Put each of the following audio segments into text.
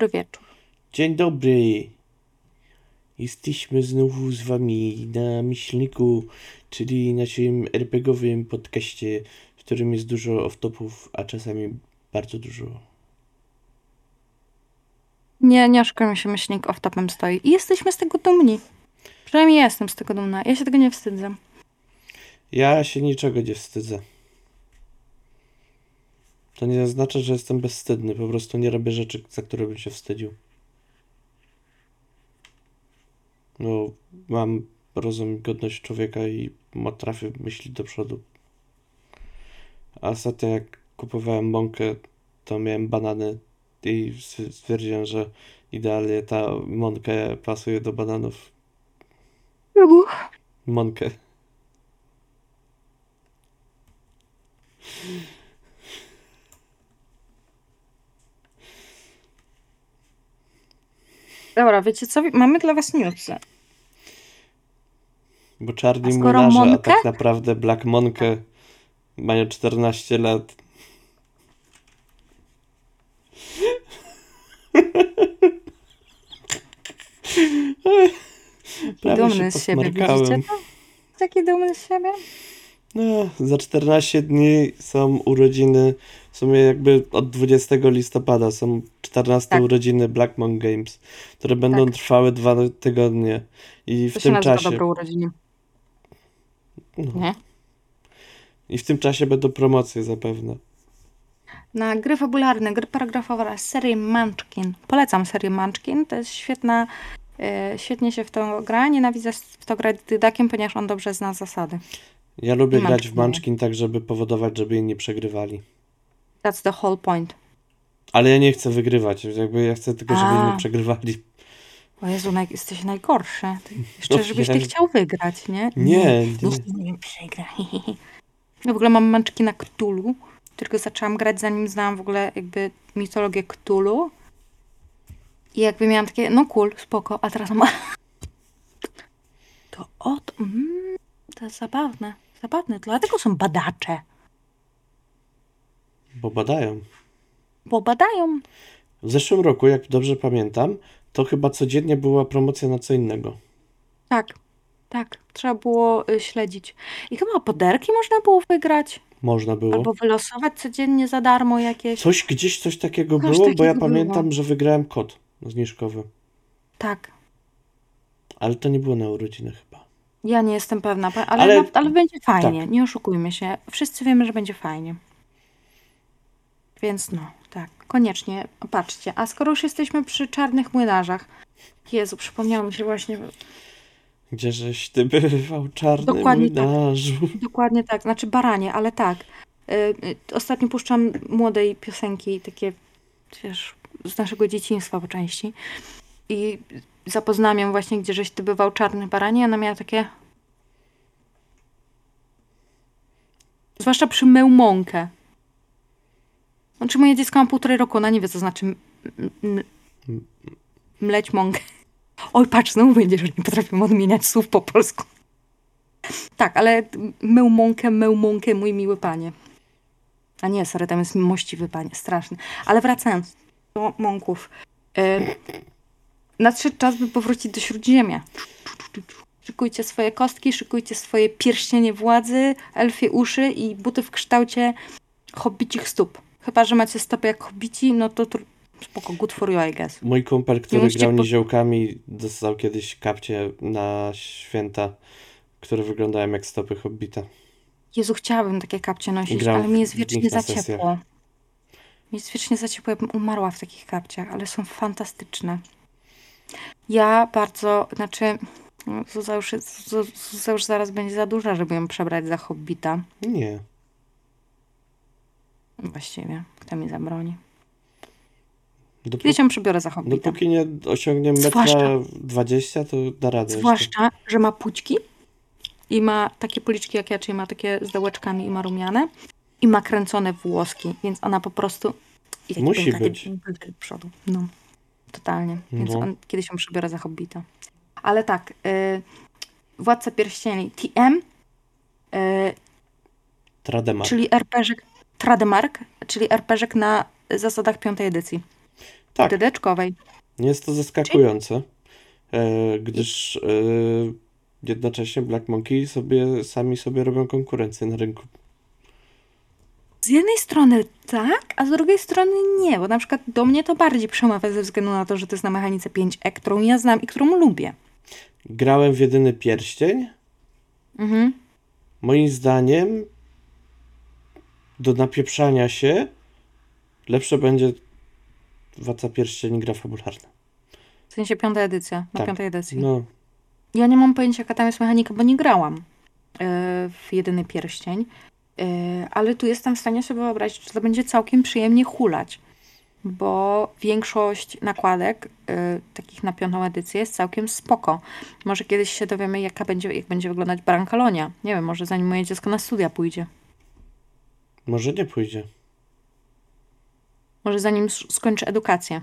Dobry wieczór. Dzień dobry. Jesteśmy znowu z wami na Myślniku, czyli naszym RPGowym podcaście, w którym jest dużo off-topów, a czasami bardzo dużo. Nie, nie oszukujmy się, myślnik off-topem stoi. I jesteśmy z tego dumni. Przynajmniej ja jestem z tego dumna. Ja się tego nie wstydzę. Ja się niczego nie wstydzę. To nie oznacza, że jestem bezwstydny, po prostu nie robię rzeczy, za które bym się wstydził. No, mam rozum i godność człowieka i potrafię myśleć do przodu. A ostatnio jak kupowałem mąkę, to miałem banany i stwierdziłem, że idealnie ta mąka pasuje do bananów. Mąkę. Dobra, wiecie co? Mamy dla was newsy. Bo skoro młynarze, a tak naprawdę Black Monkę mają 14 lat. Dumny z siebie, widzicie to? Taki dumny z siebie? No, za 14 dni są urodziny, w sumie jakby od 20 listopada są 14 Tak. urodziny Black Monk Games, które będą Tak. trwały dwa tygodnie. I w To się tym czasie, dobro urodziny. no, Nie? i w tym czasie będą promocje zapewne. Na gry fabularne, gry paragrafowe oraz serię Munchkin. Polecam serię Munchkin. To jest świetna, e, świetnie się w to gra. Nienawidzę w to grać dydakiem, ponieważ on dobrze zna zasady. Ja lubię I grać w Munchkin. Munchkin tak, żeby powodować, żeby inni przegrywali. That's the whole point. Ale ja nie chcę wygrywać, jakby ja chcę tylko, żeby A. inni przegrywali. O Jezu, naj, jesteś najgorszy. Ty, jeszcze, No żebyś ty wiem. chciał wygrać, nie? Nie, Nikt nie przegra. Ja w ogóle mam manczki na Cthulhu, tylko zaczęłam grać zanim znałam w ogóle jakby mitologię Cthulhu. I jakby miałam takie, no cool, spoko, a teraz mam... To od... Mm, to jest zabawne, zabawne, dlatego są badacze, bo badają. bo badają. W zeszłym roku, jak dobrze pamiętam, to chyba codziennie była promocja na co innego. Tak, tak, trzeba było y, śledzić. I chyba poderki można było wygrać, Można było. albo wylosować codziennie za darmo jakieś. Coś gdzieś coś takiego Coś było, bo ja takiego pamiętam, było. że wygrałem kod zniżkowy. Tak. Ale to nie było na urodziny chyba. Ja nie jestem pewna, ale, Ale- ale, ale będzie fajnie, tak. nie oszukujmy się. Wszyscy wiemy, że będzie fajnie. Więc no, tak, koniecznie patrzcie. A skoro już jesteśmy przy czarnych młynarzach, Jezu, przypomniało mi się właśnie, Gdzie żeś ty bywał, czarny Dokładnie tak. młynarzu? dokładnie tak, znaczy baranie, ale tak. Y, y, ostatnio puszczam młodej piosenki, takie, wiesz, z naszego dzieciństwa po części. I zapoznałam ją właśnie, gdzie żeś ty bywał czarny baranie, ona miała takie... Zwłaszcza przy mełmąkę. Znaczy moje dziecko ma półtorej roku, ona nie wie, co znaczy mleć mąkę. Oj, patrz, znowu będzie, że nie potrafię odmieniać słów po polsku. Tak, ale mełmąkę, mełmąkę, mój miły panie. A nie, sorry, tam jest mościwy panie, straszny. Ale wracając do mąków. E, nadszedł czas, by powrócić do Śródziemia. Szykujcie swoje kostki, szykujcie swoje pierścienie władzy, elfie uszy i buty w kształcie hobbicich stóp. Chyba, że macie stopy jak hobbici, no to tr- spoko, good for you, I guess. Mój kumpel, który musicie grał po- niziołkami, dostał kiedyś kapcie na święta, które wyglądają jak stopy hobbita. Jezu, chciałabym takie kapcie nosić, Grał ale mi jest wiecznie za ciepło. Mi jest wiecznie za ciepło, ja bym umarła w takich kapciach, ale są fantastyczne. Ja bardzo, znaczy, no, Zuza już, Zuza już zaraz będzie za duża, żeby ją przebrać za hobbita. Nie. Właściwie, kto mi zabroni. Dopó- Kiedyś ją przebiorę za hobbita. dopóki nie osiągnie metra Zwłaszcza- 20, to da radę jeszcze. Zwłaszcza, że ma pućki i ma takie policzki jak ja, czyli ma takie z dołeczkami i ma rumiane i ma kręcone włoski, więc ona po prostu Musi piękny być. do przodu. No, totalnie. Więc No. on, kiedyś ją przebiorę za hobbita. Ale tak, y, Władca Pierścieni TM, y, Trademark. czyli RPG Trademark, czyli RPG na zasadach piątej edycji. Tak. Dydeczkowej. Nie jest to zaskakujące, e, gdyż e, jednocześnie Black Monkey sobie, sami sobie robią konkurencję na rynku. Z jednej strony tak, a z drugiej strony nie, bo na przykład do mnie to bardziej przemawia ze względu na to, że to jest na mechanice 5E, którą ja znam i którą lubię. Grałem w jedyny pierścień. Mhm. Moim zdaniem do napieprzania się lepsze będzie Władca Pierścieni gra fabularna. W sensie piąta edycja, na Tak. piątej edycji. No, Ja nie mam pojęcia, jaka tam jest mechanika, bo nie grałam e, w jedyny pierścień, ale tu jestem w stanie sobie wyobrazić, że to będzie całkiem przyjemnie hulać, bo większość nakładek e, takich na piątą edycję jest całkiem spoko. Może kiedyś się dowiemy, jaka będzie, jak będzie wyglądać Brankalonia. Nie wiem, może zanim moje dziecko na studia pójdzie. może nie pójdzie. Może zanim skończy edukację.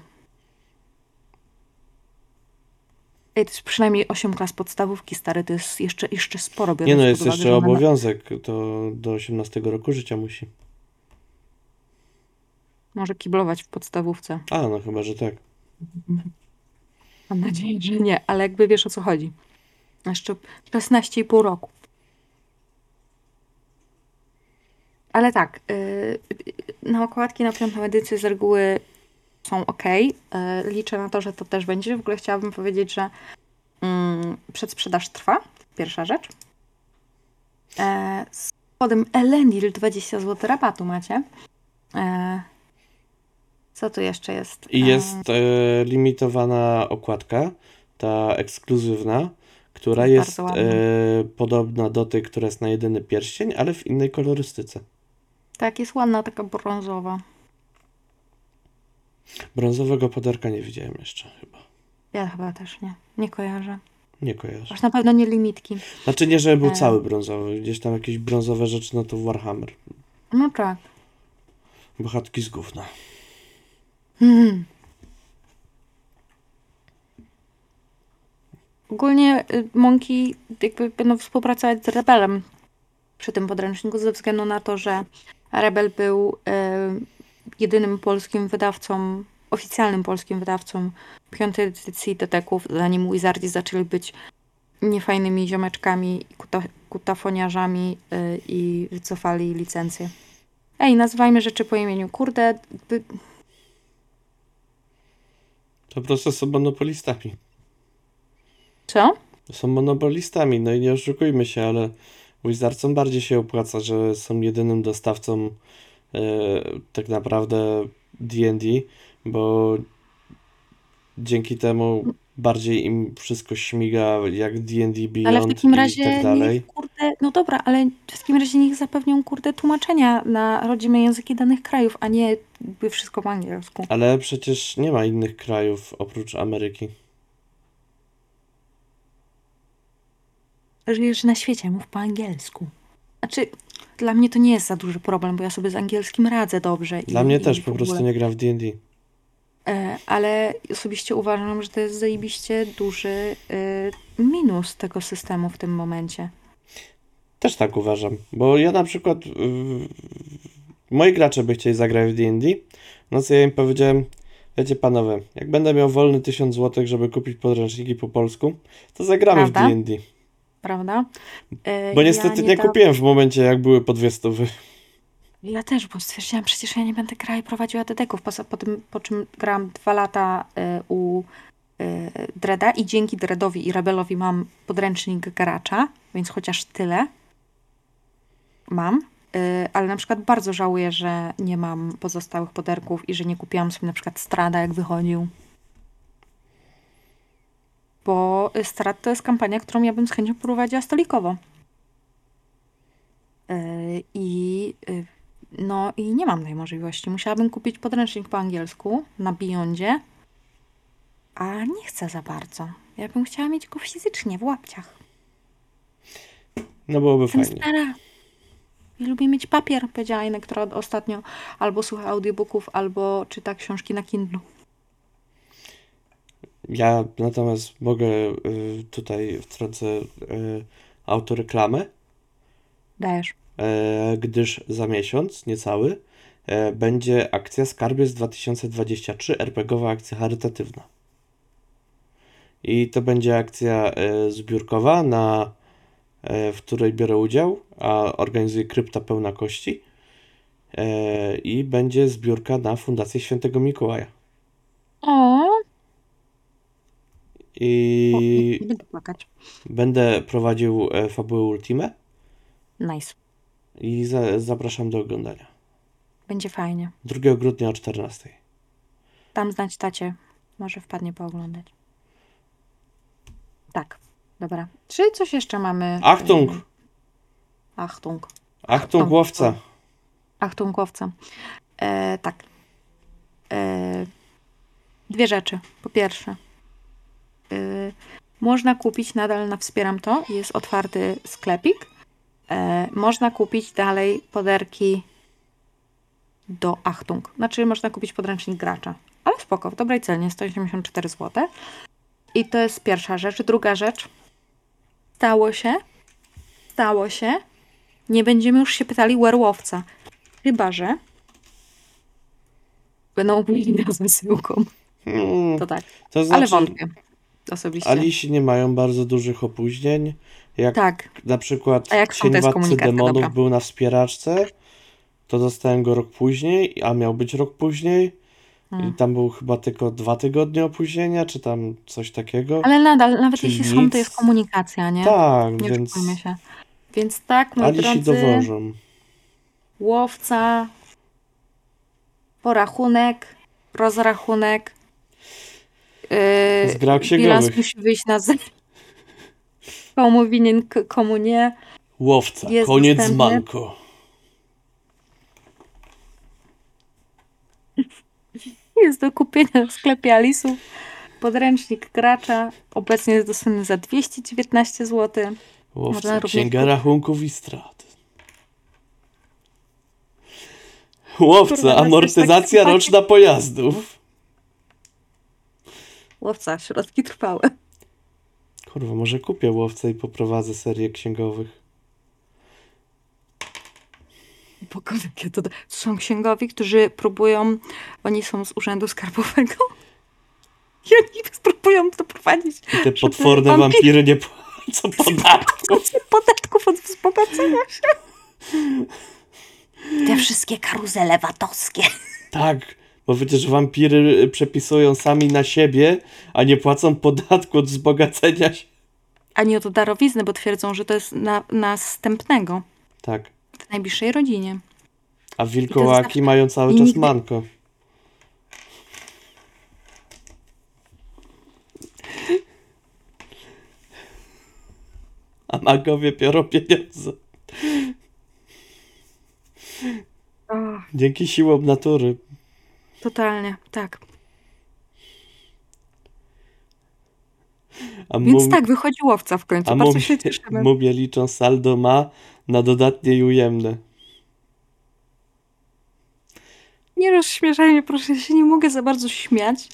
Ej, to jest przynajmniej 8 klas podstawówki, stary, to jest jeszcze, jeszcze sporo. Nie no, jest uwagę, jeszcze ona- obowiązek, to do 18 roku życia musi. Może kiblować w podstawówce. A, no chyba, że tak. Mam nadzieję, że nie, ale jakby wiesz o co chodzi. Jeszcze 16,5 roku. Ale tak, yy, na okładki na piątą edycję z reguły są ok. Yy, liczę na to, że to też będzie. W ogóle chciałabym powiedzieć, że mm, przedsprzedaż trwa. Pierwsza rzecz. E, z kodem Elendil 20 zł rabatu macie. E, co tu jeszcze jest? I E, jest e, limitowana okładka, ta ekskluzywna, która Jest jest e, podobna do tej, która jest na jedyny pierścień, ale w innej kolorystyce. Tak, jest ładna, taka brązowa. Brązowego podarka nie widziałem jeszcze chyba. Ja chyba też nie. Nie kojarzę. Nie kojarzę. Aż na pewno nie limitki. Znaczy nie, żeby był E. cały brązowy. Gdzieś tam jakieś brązowe rzeczy, no to Warhammer. No tak. Bohatki z gówna. Hmm. Ogólnie y, Monki jakby będą współpracować z Rebelem przy tym podręczniku ze względu na to, że Rebel był y, jedynym polskim wydawcą, oficjalnym polskim wydawcą piątej edycji deteków, zanim Wizardi zaczęli być niefajnymi ziomeczkami i kuta, kutafoniarzami y, i wycofali licencję. Ej, nazywajmy rzeczy po imieniu. Kurde, by, To po prostu są monopolistami. co? Są monopolistami, no i nie oszukujmy się, ale Wizardsom bardziej się opłaca, że są jedynym dostawcą tak naprawdę D&D, bo dzięki temu bardziej im wszystko śmiga jak D&D Beyond Ale w takim i razie tak dalej. niech, kurde, no dobra, ale w takim razie niech zapewnią kurde tłumaczenia na rodzime języki danych krajów, a nie jakby wszystko po angielsku. Ale przecież nie ma innych krajów oprócz Ameryki. Żyjesz na świecie, mów po angielsku. Znaczy, dla mnie to nie jest za duży problem, bo ja sobie z angielskim radzę dobrze. Dla i, mnie i też po prostu nie gra w D&D. E, ale osobiście uważam, że to jest zajebiście duży y, minus tego systemu w tym momencie. Też tak uważam, bo ja na przykład yy, moi gracze by chcieli zagrać w D&D, no co ja im powiedziałem, wiecie panowie, jak będę miał wolny 1000 zł, żeby kupić podręczniki po polsku, to zagramy Prawda? w D&D. Prawda? E, Bo ja niestety nie niedawno- kupiłem w momencie, jak były po dwie stówy. Ja też, bo stwierdziłam, przecież ja nie będę grała i prowadziła deteków, po, po, tym, po czym grałam dwa lata y, u y, Dreda i dzięki Dredowi i Rebelowi mam podręcznik gracza, więc chociaż tyle mam. Y, ale na przykład bardzo żałuję, że nie mam pozostałych poderków i że nie kupiłam sobie na przykład Strada, jak wychodził. Bo Strad to jest kampania, którą ja bym z chęcią prowadziła stolikowo. Y, I y, no i nie mam tej możliwości. Musiałabym kupić podręcznik po angielsku na Beyondzie, a nie chcę za bardzo. Ja bym chciała mieć go fizycznie w łapciach. No byłoby Jestem fajnie. stara. I lubię mieć papier, powiedziała Inek, która ostatnio albo słucha audiobooków, albo czyta książki na Kindle. Ja natomiast mogę y, tutaj wtrącę y, autoreklamę, Dajesz. e, gdyż za miesiąc, niecały, e, będzie akcja Skarbiec 2023, RPGowa akcja charytatywna. I to będzie akcja e, zbiórkowa, na, w której biorę udział, a organizuje Krypta Pełna Kości. I będzie zbiórka na Fundację Świętego Mikołaja. O, I będę płakać. będę prowadził e, fabułę Ultimę Nice. i za, zapraszam do oglądania. Będzie fajnie. 2 grudnia o 14. Dam znać tacie. Może wpadnie pooglądać. Tak. Dobra. Czy coś jeszcze mamy? Achtung! Y, Achtung. Achtung łowca! Achtung łowca. E, tak. E, dwie rzeczy. Po pierwsze, można kupić nadal na Wspieram To, jest otwarty sklepik. E, można kupić dalej poderki do Achtung. Znaczy, można kupić podręcznik gracza. Ale spoko, w dobrej cenie, 184 zł. I to jest pierwsza rzecz. Druga rzecz. Stało się, stało się, nie będziemy już się pytali werewolfca. Chyba, że będą mówili z wysyłką. Hmm, To tak. to Ale znaczy, wątpię. Osobiście. Alisi nie mają bardzo dużych opóźnień. Jak Tak. na przykład A jak są, Cień Władcy Demonów dobra. był na wspieraczce, to dostałem go rok później, a miał być rok później. I Mm. tam był chyba tylko dwa tygodnie opóźnienia, czy tam coś takiego. Ale nadal, nawet Czyli jeśli są, nic. to jest komunikacja, nie? tak, Nie więc się. Więc tak, moi Alisi drodzy, dowożą. łowca, porachunek, rozrachunek. Yy, Z gra księgowych. bilans musi wyjść na zewnątrz. Komu winien, komu nie. Łowca, Jest koniec dostępny. manko. Jest do kupienia w sklepie Alisu. Podręcznik gracza obecnie jest dostępny za 219 zł. Można Łowca, również księga rachunków i strat. Łowca, masz amortyzacja roczna pojazdów. Łowca, środki trwałe. Kurwa, może kupię łowcę i poprowadzę serię księgowych. Jakie to... to są księgowi, którzy próbują, oni są z Urzędu Skarbowego i oni próbują to prowadzić I te potworne wampir- wampiry nie płacą podatków. podatków od wzbogacenia się. Te wszystkie karuzele watowskie. Tak, bo przecież wampiry y, przepisują sami na siebie, a nie płacą podatku od wzbogacenia się. A nie od darowizny, bo twierdzą, że to jest na, następnego Tak, w najbliższej rodzinie. a wilkołaki mają cały i czas nigdy- manko. A magowie biorą pieniądze. Dzięki siłom natury. Totalnie, tak. A Więc mum- tak, wychodzi łowca w końcu. a Bardzo mumie, się cieszymy. mumie liczą saldo ma na dodatnie i ujemne. Nie rozśmieszaj mnie, proszę, ja się nie mogę za bardzo śmiać,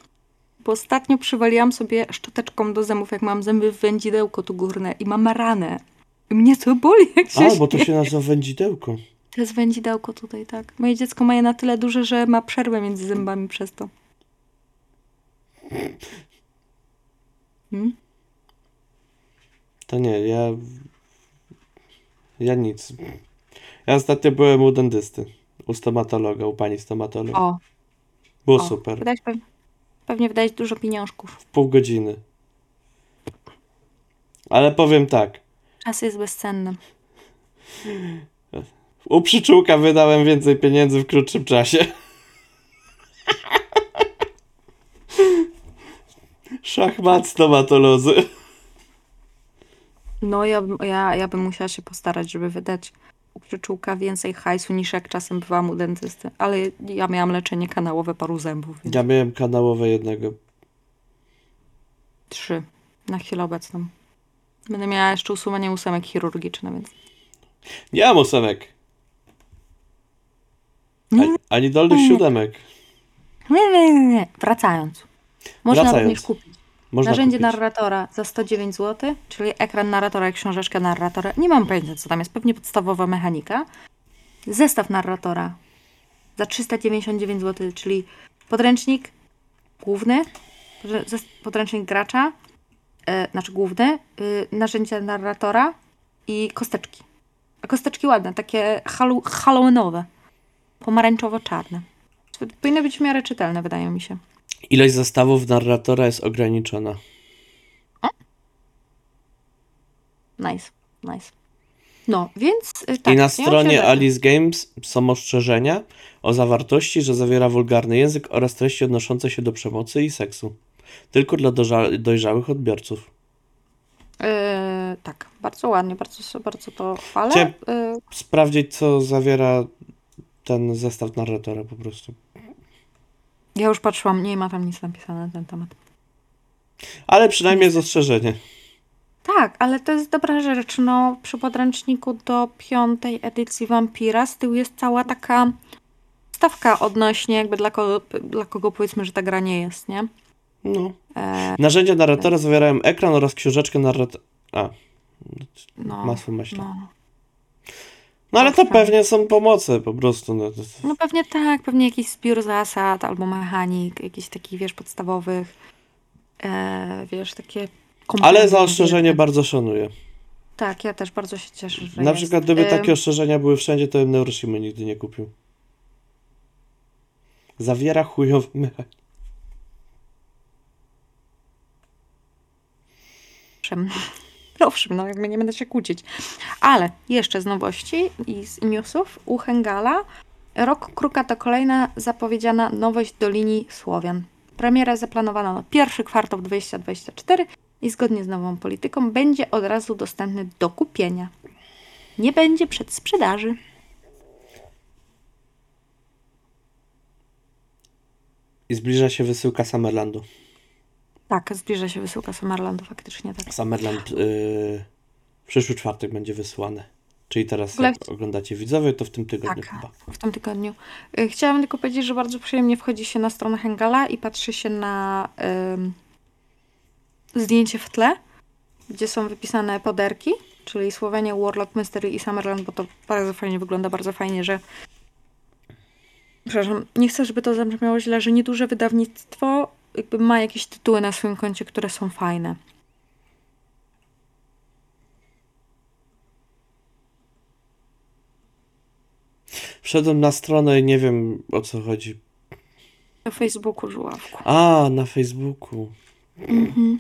bo ostatnio przywaliłam sobie szczoteczką do zębów, jak mam zęby w wędzidełko tu górne i mam ranę. I mnie to boli, jak się A, bo to się nazywa wędzidełko. To jest wędzidełko tutaj, tak. Moje dziecko ma je na tyle duże, że ma przerwę między zębami przez to. Hmm? To nie, ja. Ja nic. Ja ostatnio byłem u dentysty. U stomatologa, u pani stomatologa. O, Było o. super. Wydać pe- pewnie wydać dużo pieniążków. Pół godziny. Ale powiem tak. Czas jest bezcenny. U przyczółka wydałem więcej pieniędzy w krótszym czasie. Szachmat stomatolodzy. No, ja, bym- ja, ja bym musiała się postarać, żeby wydać u przyczółka więcej hajsu niż jak czasem bywałam u dentysty. Ale ja miałam leczenie kanałowe paru zębów, więc Ja miałem kanałowe jednego. trzy na chwilę obecną. Będę miała jeszcze usuwanie ósemek chirurgiczne, więc... Nie mam ósemek. Ani, ani dolnych Nie. siódemek. nie, nie, nie, nie. Wracając. Można Wracając. również kupić Można narzędzie kupić. narratora za 109 zł, czyli ekran narratora i książeczkę narratora. Nie mam pojęcia, co tam jest. Pewnie podstawowa mechanika. Zestaw narratora za 399 zł, czyli podręcznik główny, podręcznik gracza, e, znaczy główny, y, narzędzia narratora i kosteczki. A kosteczki ładne, takie halloweenowe, pomarańczowo-czarne. Powinny być w miarę czytelne, wydaje mi się. Ilość zestawów narratora jest ograniczona. Nice, nice. No, więc y, tak. I na stronie Alice Games są ostrzeżenia o zawartości, że zawiera wulgarny język oraz treści odnoszące się do przemocy i seksu. Tylko dla dojrzałych odbiorców. Yy, tak, bardzo ładnie, bardzo, bardzo to chwalę. Chciałem- Yy, Sprawdzić, co zawiera ten zestaw narratora po prostu. ja już patrzyłam, nie ma tam nic napisane na ten temat. Ale przynajmniej jest ostrzeżenie. Tak, ale to jest dobra rzecz. No, przy podręczniku do piątej edycji Vampira z tyłu jest cała taka stawka odnośnie jakby dla kogo, dla kogo powiedzmy, że ta gra nie jest, nie? No. E, Narzędzia narratora zawierają ekran oraz książeczkę narratora. A, no, masło maśle. no. No ale to pewnie są pomoce po prostu. No, no pewnie tak, pewnie jakiś zbiór zasad albo mechanik, jakichś takich, wiesz, podstawowych, e, wiesz, takie Ale za ostrzeżenie wiedzy. bardzo szanuję. Tak, ja też bardzo się cieszę, że Na jest. przykład gdyby takie ostrzeżenia były wszędzie, to bym Neuroshimy nigdy nie kupił. Zawiera chujowy mechanik. Owszem, no jakby nie będę się kłócić. Ale jeszcze z nowości i z newsów u Hengala Rok Kruka to kolejna zapowiedziana nowość do linii Słowian. Premiera zaplanowana na pierwszy kwartał 2024 i zgodnie z nową polityką będzie od razu dostępny do kupienia. Nie będzie przedsprzedaży. I zbliża się wysyłka Summerlandu. Tak, zbliża się wysyłka Summerlandu, faktycznie tak. Summerland yy, w przyszły czwartek będzie wysyłany. Czyli teraz jak oglądacie widzowie, to w tym tygodniu Tak, chyba. w tym tygodniu. Y, Chciałam tylko powiedzieć, że bardzo przyjemnie wchodzi się na stronę Hengala i patrzy się na ym, zdjęcie w tle, gdzie są wypisane poderki, czyli Słowenia, Warlock, Mystery i Summerland, bo to bardzo fajnie wygląda, bardzo fajnie, że przepraszam, nie chcę, żeby to zabrzmiało źle, że nieduże wydawnictwo jakby ma jakieś tytuły na swoim koncie, które są fajne. Wszedłem na stronę i nie wiem o co chodzi. Na Facebooku, żuławku. A, na Facebooku. Mhm.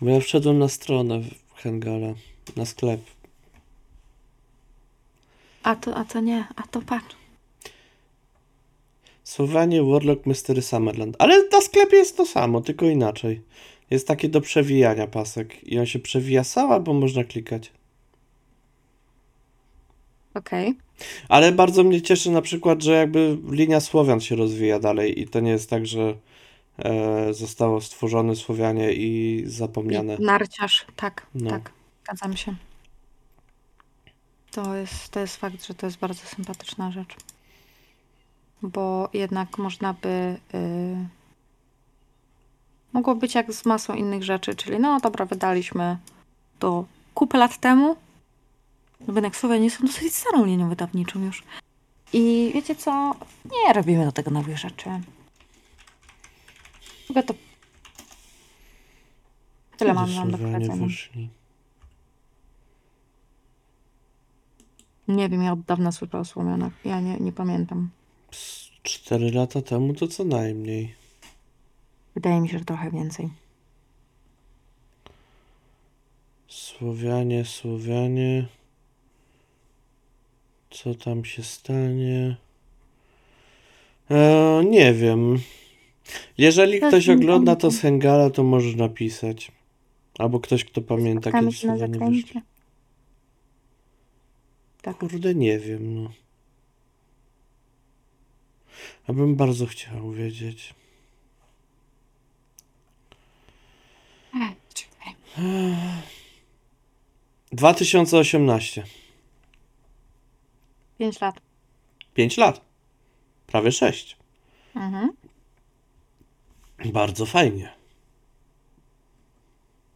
Bo ja wszedłem na stronę w Hengala, na sklep. A to, a to nie, a to patrz. Słowanie, Warlock, Mystery Summerland. Ale na sklepie jest to samo, tylko inaczej. Jest takie do przewijania pasek. I on się przewija sam, albo można klikać. Okej. Ale bardzo mnie cieszy na przykład, że jakby linia Słowian się rozwija dalej i to nie jest tak, że e, zostało stworzone Słowianie i zapomniane. Narciarz, tak, No. tak, zgadzam się. To jest, to jest fakt, że to jest bardzo sympatyczna rzecz. Bo jednak można by. y, mogło być jak z masą innych rzeczy, czyli no dobra, wydaliśmy to kupę lat temu. No jednak Słowianie są dosyć starą linią wydawniczą już. I wiecie co? Nie robimy do tego nowych rzeczy. Chyba to. Tyle mam wam do powiedzenia. Nie wiem, ja od dawna słyszałam o Słomianach. Ja nie, nie pamiętam. Z Cztery lata temu to co najmniej. Wydaje mi się, że trochę więcej. Słowianie, Słowianie. Co tam się stanie? E, nie wiem. Jeżeli ktoś ogląda to z Hengala, to może napisać. Albo ktoś, kto pamięta, Spotkamy kiedy się na Słowianie zakręcie. wyszli. Tak. Kurde, nie wiem, no. Ja bym bardzo chciał wiedzieć. Ech, Czekaj. 2018. Pięć lat. 5 lat. Prawie 6. Mhm. Bardzo fajnie.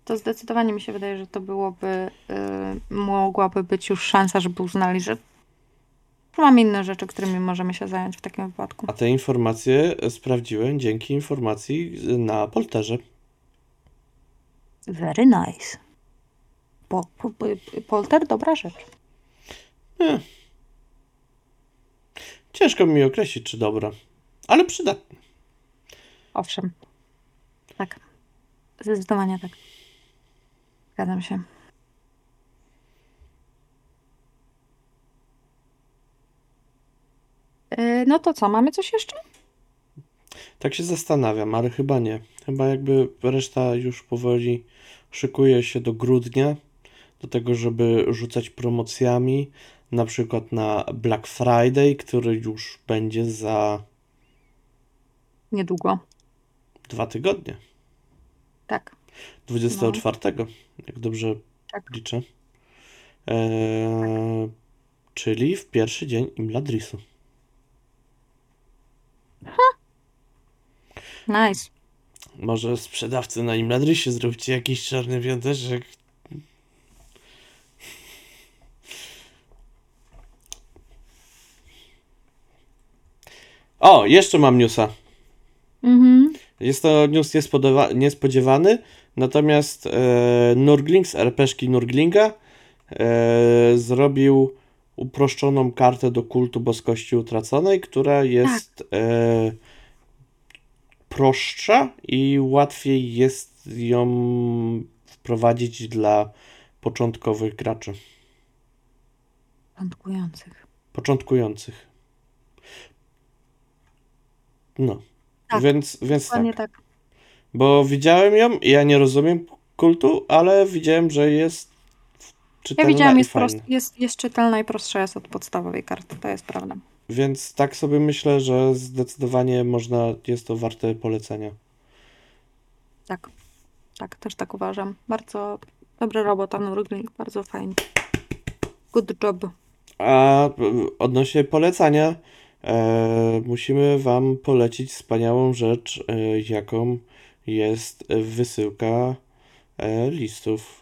To zdecydowanie mi się wydaje, że to byłoby, y, mogłaby być już szansa, żeby uznali, że Mamy inne rzeczy, którymi możemy się zająć w takim wypadku. A te informacje sprawdziłem dzięki informacji na Polterze. Very nice. Po, po, polter, dobra rzecz. Ciężko mi określić, czy dobra, ale przydatne. Owszem. Tak. Zdecydowanie tak. Zgadzam się. No to co, mamy coś jeszcze? Tak się zastanawiam, ale chyba nie. Chyba jakby reszta już powoli szykuje się do grudnia, do tego, żeby rzucać promocjami, na przykład na Black Friday, który już będzie za Niedługo. dwa tygodnie. Tak. 24, jak dobrze Tak. liczę. Eee, czyli w pierwszy dzień Imladrisu. Nice. Może sprzedawcy na Imladrisie zróbcie jakiś czarny piąteczek. O, jeszcze mam newsa. Mhm. Jest to news niespodziewany, natomiast e, Nurgling z RPszki Nurglinga e, zrobił uproszczoną kartę do kultu boskości utraconej, która jest e, prostsza i łatwiej jest ją wprowadzić dla początkowych graczy, Początkujących. początkujących. No, Tak, więc, więc tak. Tak. Bo widziałem ją i ja nie rozumiem kultu, ale widziałem, że jest Ja czytelna widziałam, i jest, prost, jest, jest czytelna i prostsza jest od podstawowej karty, to jest prawda. Więc tak sobie myślę, że zdecydowanie można, jest to warte polecenia. Tak. Tak, też tak uważam. Bardzo dobra robota, Nurgling, bardzo fajnie. Good job. A odnośnie polecania, e, musimy Wam polecić wspaniałą rzecz, e, jaką jest wysyłka e, listów,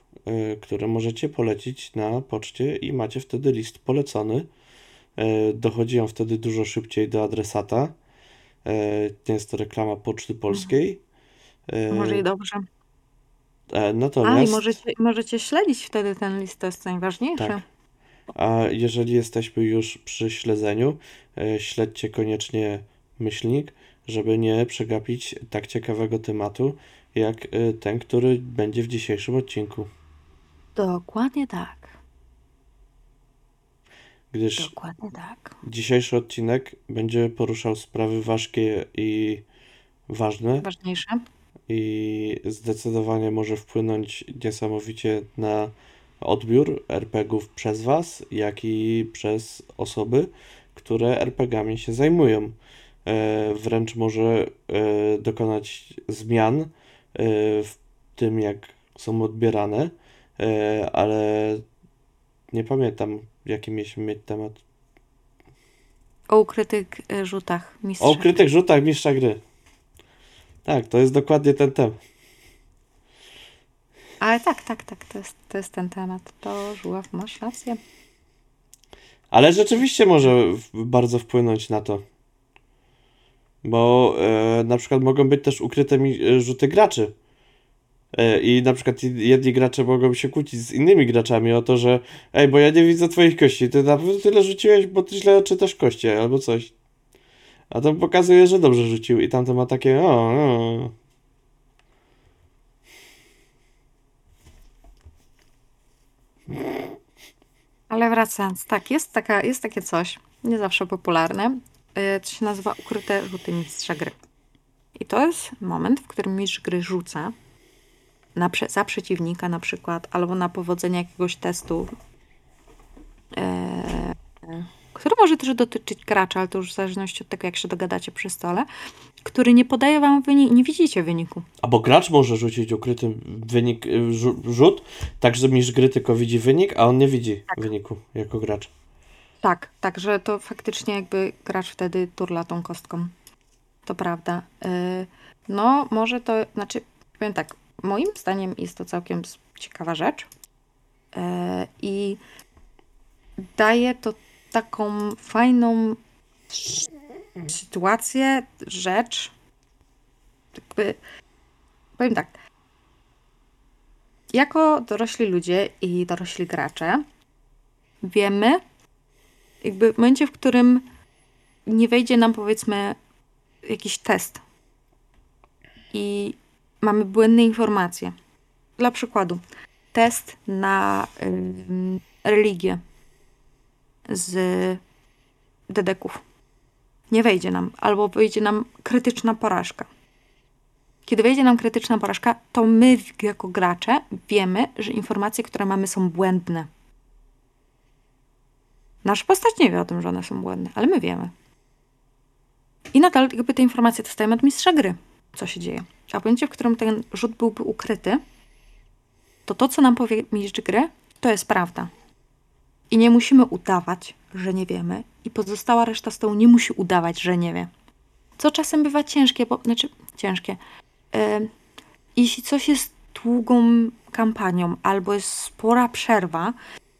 które możecie polecić na poczcie i macie wtedy list polecony. E, dochodzi on wtedy dużo szybciej do adresata. Nie jest to reklama Poczty Polskiej. E, Może i dobrze. e, A, natomiast... i możecie, możecie śledzić wtedy ten list, to jest najważniejsze. Tak. A jeżeli jesteśmy już przy śledzeniu, śledźcie koniecznie myślnik, żeby nie przegapić tak ciekawego tematu, jak ten, który będzie w dzisiejszym odcinku. Dokładnie tak. Gdyż Dokładnie tak. dzisiejszy odcinek będzie poruszał sprawy ważkie i ważne Ważniejsze. i zdecydowanie może wpłynąć niesamowicie na odbiór RPGów przez Was, jak i przez osoby, które RPGami się zajmują. E, wręcz może e, dokonać zmian e, w tym, jak są odbierane, ale nie pamiętam, jaki mieliśmy mieć temat. O ukrytych e, rzutach mistrza. O ukrytych rzutach mistrza gry. Tak, to jest dokładnie ten temat. Ale tak, tak, tak, to jest, to jest ten temat. To Żuław, masz rację. Ale rzeczywiście może bardzo wpłynąć na to. Bo e, na przykład mogą być też ukryte e, rzuty graczy. E, I na przykład jedni gracze mogą się kłócić z innymi graczami o to, że ej, bo ja nie widzę twoich kości, ty na pewno tyle rzuciłeś, bo ty źle czytasz kości, albo coś. A to pokazuje, że dobrze rzucił i tamto ma takie o, o. Ale wracając, tak, jest, taka, jest takie coś, nie zawsze popularne, yy, co się nazywa ukryte rzuty mistrza gry. I to jest moment, w którym mistrz gry rzuca na, za przeciwnika na przykład, albo na powodzenie jakiegoś testu, e, który może też dotyczyć gracza, ale to już w zależności od tego, jak się dogadacie przy stole, który nie podaje wam wyniku, nie widzicie wyniku. Albo gracz może rzucić ukryty wynik, y, rzu- rzut, tak że mistrz gry tylko widzi wynik, a on nie widzi wyniku jako gracz. Tak, także to faktycznie jakby gracz wtedy turla tą kostką. To prawda. Yy, No, może to, znaczy, powiem tak, moim zdaniem jest to całkiem ciekawa rzecz. Yy, I daje to taką fajną sytuację, rzecz. Jakby, powiem tak. Jako dorośli ludzie i dorośli gracze wiemy, jakby w momencie, w którym nie wejdzie nam powiedzmy jakiś test i mamy błędne informacje. Dla przykładu, test na religię z dedeków. Nie wejdzie nam, albo wejdzie nam krytyczna porażka. Kiedy wejdzie nam krytyczna porażka, to my jako gracze wiemy, że informacje, które mamy są błędne. Nasza postać nie wie o tym, że one są błędne, ale my wiemy. I nadal jakby te informacje dostajemy od mistrza gry, co się dzieje. A w momencie, w którym ten rzut byłby ukryty, to to, co nam powie mistrz gry, to jest prawda. I nie musimy udawać, że nie wiemy, i pozostała reszta stołu nie musi udawać, że nie wie. Co czasem bywa ciężkie, bo znaczy ciężkie. Yy, jeśli coś jest długą kampanią albo jest spora przerwa,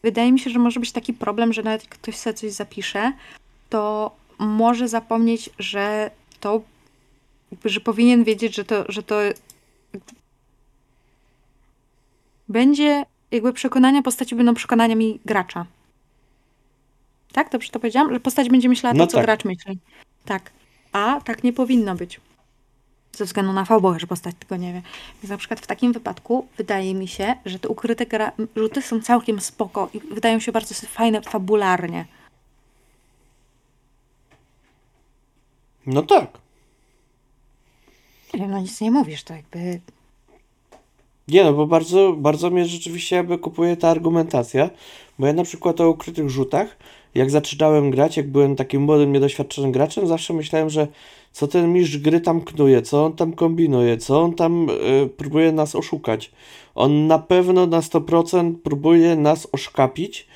wydaje mi się, że może być taki problem, że nawet jak ktoś sobie coś zapisze, to może zapomnieć, że to, że powinien wiedzieć, że to, że to będzie, jakby przekonania postaci będą przekonaniami gracza. Tak? Dobrze to powiedziałam? Że postać będzie myślała No to, co tak. gracz myśli. Tak. A tak nie powinno być. Ze względu na fabułę, że postać tego nie wie. Więc na przykład w takim wypadku wydaje mi się, że te ukryte gra- rzuty są całkiem spoko i wydają się bardzo fajne fabularnie. No tak. Nie no nic nie mówisz, to jakby... Nie no, bo bardzo, bardzo mnie rzeczywiście jakby kupuje ta argumentacja, bo ja na przykład o ukrytych rzutach, jak zaczynałem grać, jak byłem takim młodym, niedoświadczonym graczem, zawsze myślałem, że co ten mistrz gry tam knuje, co on tam kombinuje, co on tam y, próbuje nas oszukać. On na pewno na 100% próbuje nas oszkapić,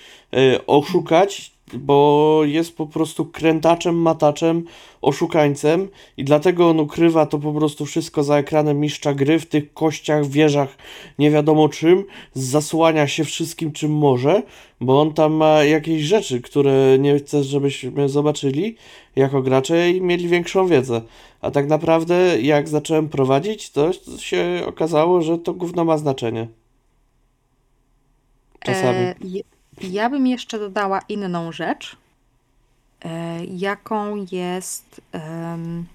oszukać, bo jest po prostu krętaczem, mataczem, oszukańcem i dlatego on ukrywa to po prostu wszystko za ekranem mistrza gry w tych kościach, wieżach, nie wiadomo czym, zasłania się wszystkim czym może, bo on tam ma jakieś rzeczy, które nie chce, żebyśmy zobaczyli jako gracze i mieli większą wiedzę. A tak naprawdę jak zacząłem prowadzić, to się okazało, że to gówno ma znaczenie. Czasami. E, ja bym jeszcze dodała inną rzecz, e, jaką jest. em,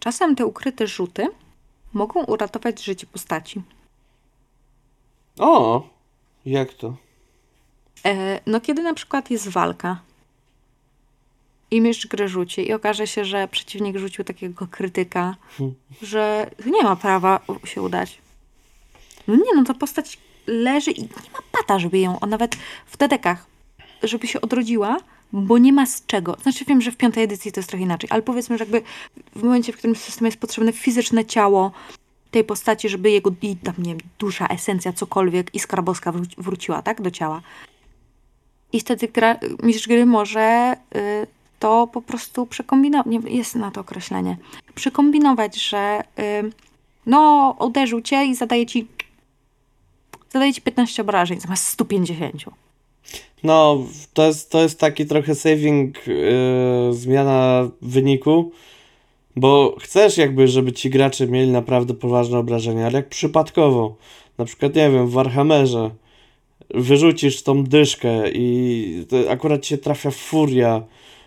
czasem te ukryte rzuty mogą uratować życie postaci. O! Jak to? E, no, kiedy na przykład jest walka i mistrz gry rzuci i okaże się, że przeciwnik rzucił takiego krytyka, Hmm. że nie ma prawa się udać. No nie, no to postać leży i nie ma pata, żeby ją, on nawet w dedekach, żeby się odrodziła, bo nie ma z czego. Znaczy wiem, że w piątej edycji to jest trochę inaczej, ale powiedzmy, że jakby w momencie, w którym system jest potrzebne fizyczne ciało tej postaci, żeby jego i tam, nie wiem, dusza, esencja, cokolwiek, iskra boska wró- wróciła, tak, do ciała. I wtedy gra, mistrz gry może y, to po prostu przekombinować, nie, jest na to określenie, przekombinować, że y, no uderzył cię i zadaje ci zadaje ci 15 obrażeń zamiast 150. No, to jest, to jest taki trochę saving, yy, zmiana wyniku, bo chcesz jakby, żeby ci gracze mieli naprawdę poważne obrażenia, ale jak przypadkowo, na przykład, nie wiem, w Warhammerze wyrzucisz tą dyszkę i akurat się trafia furia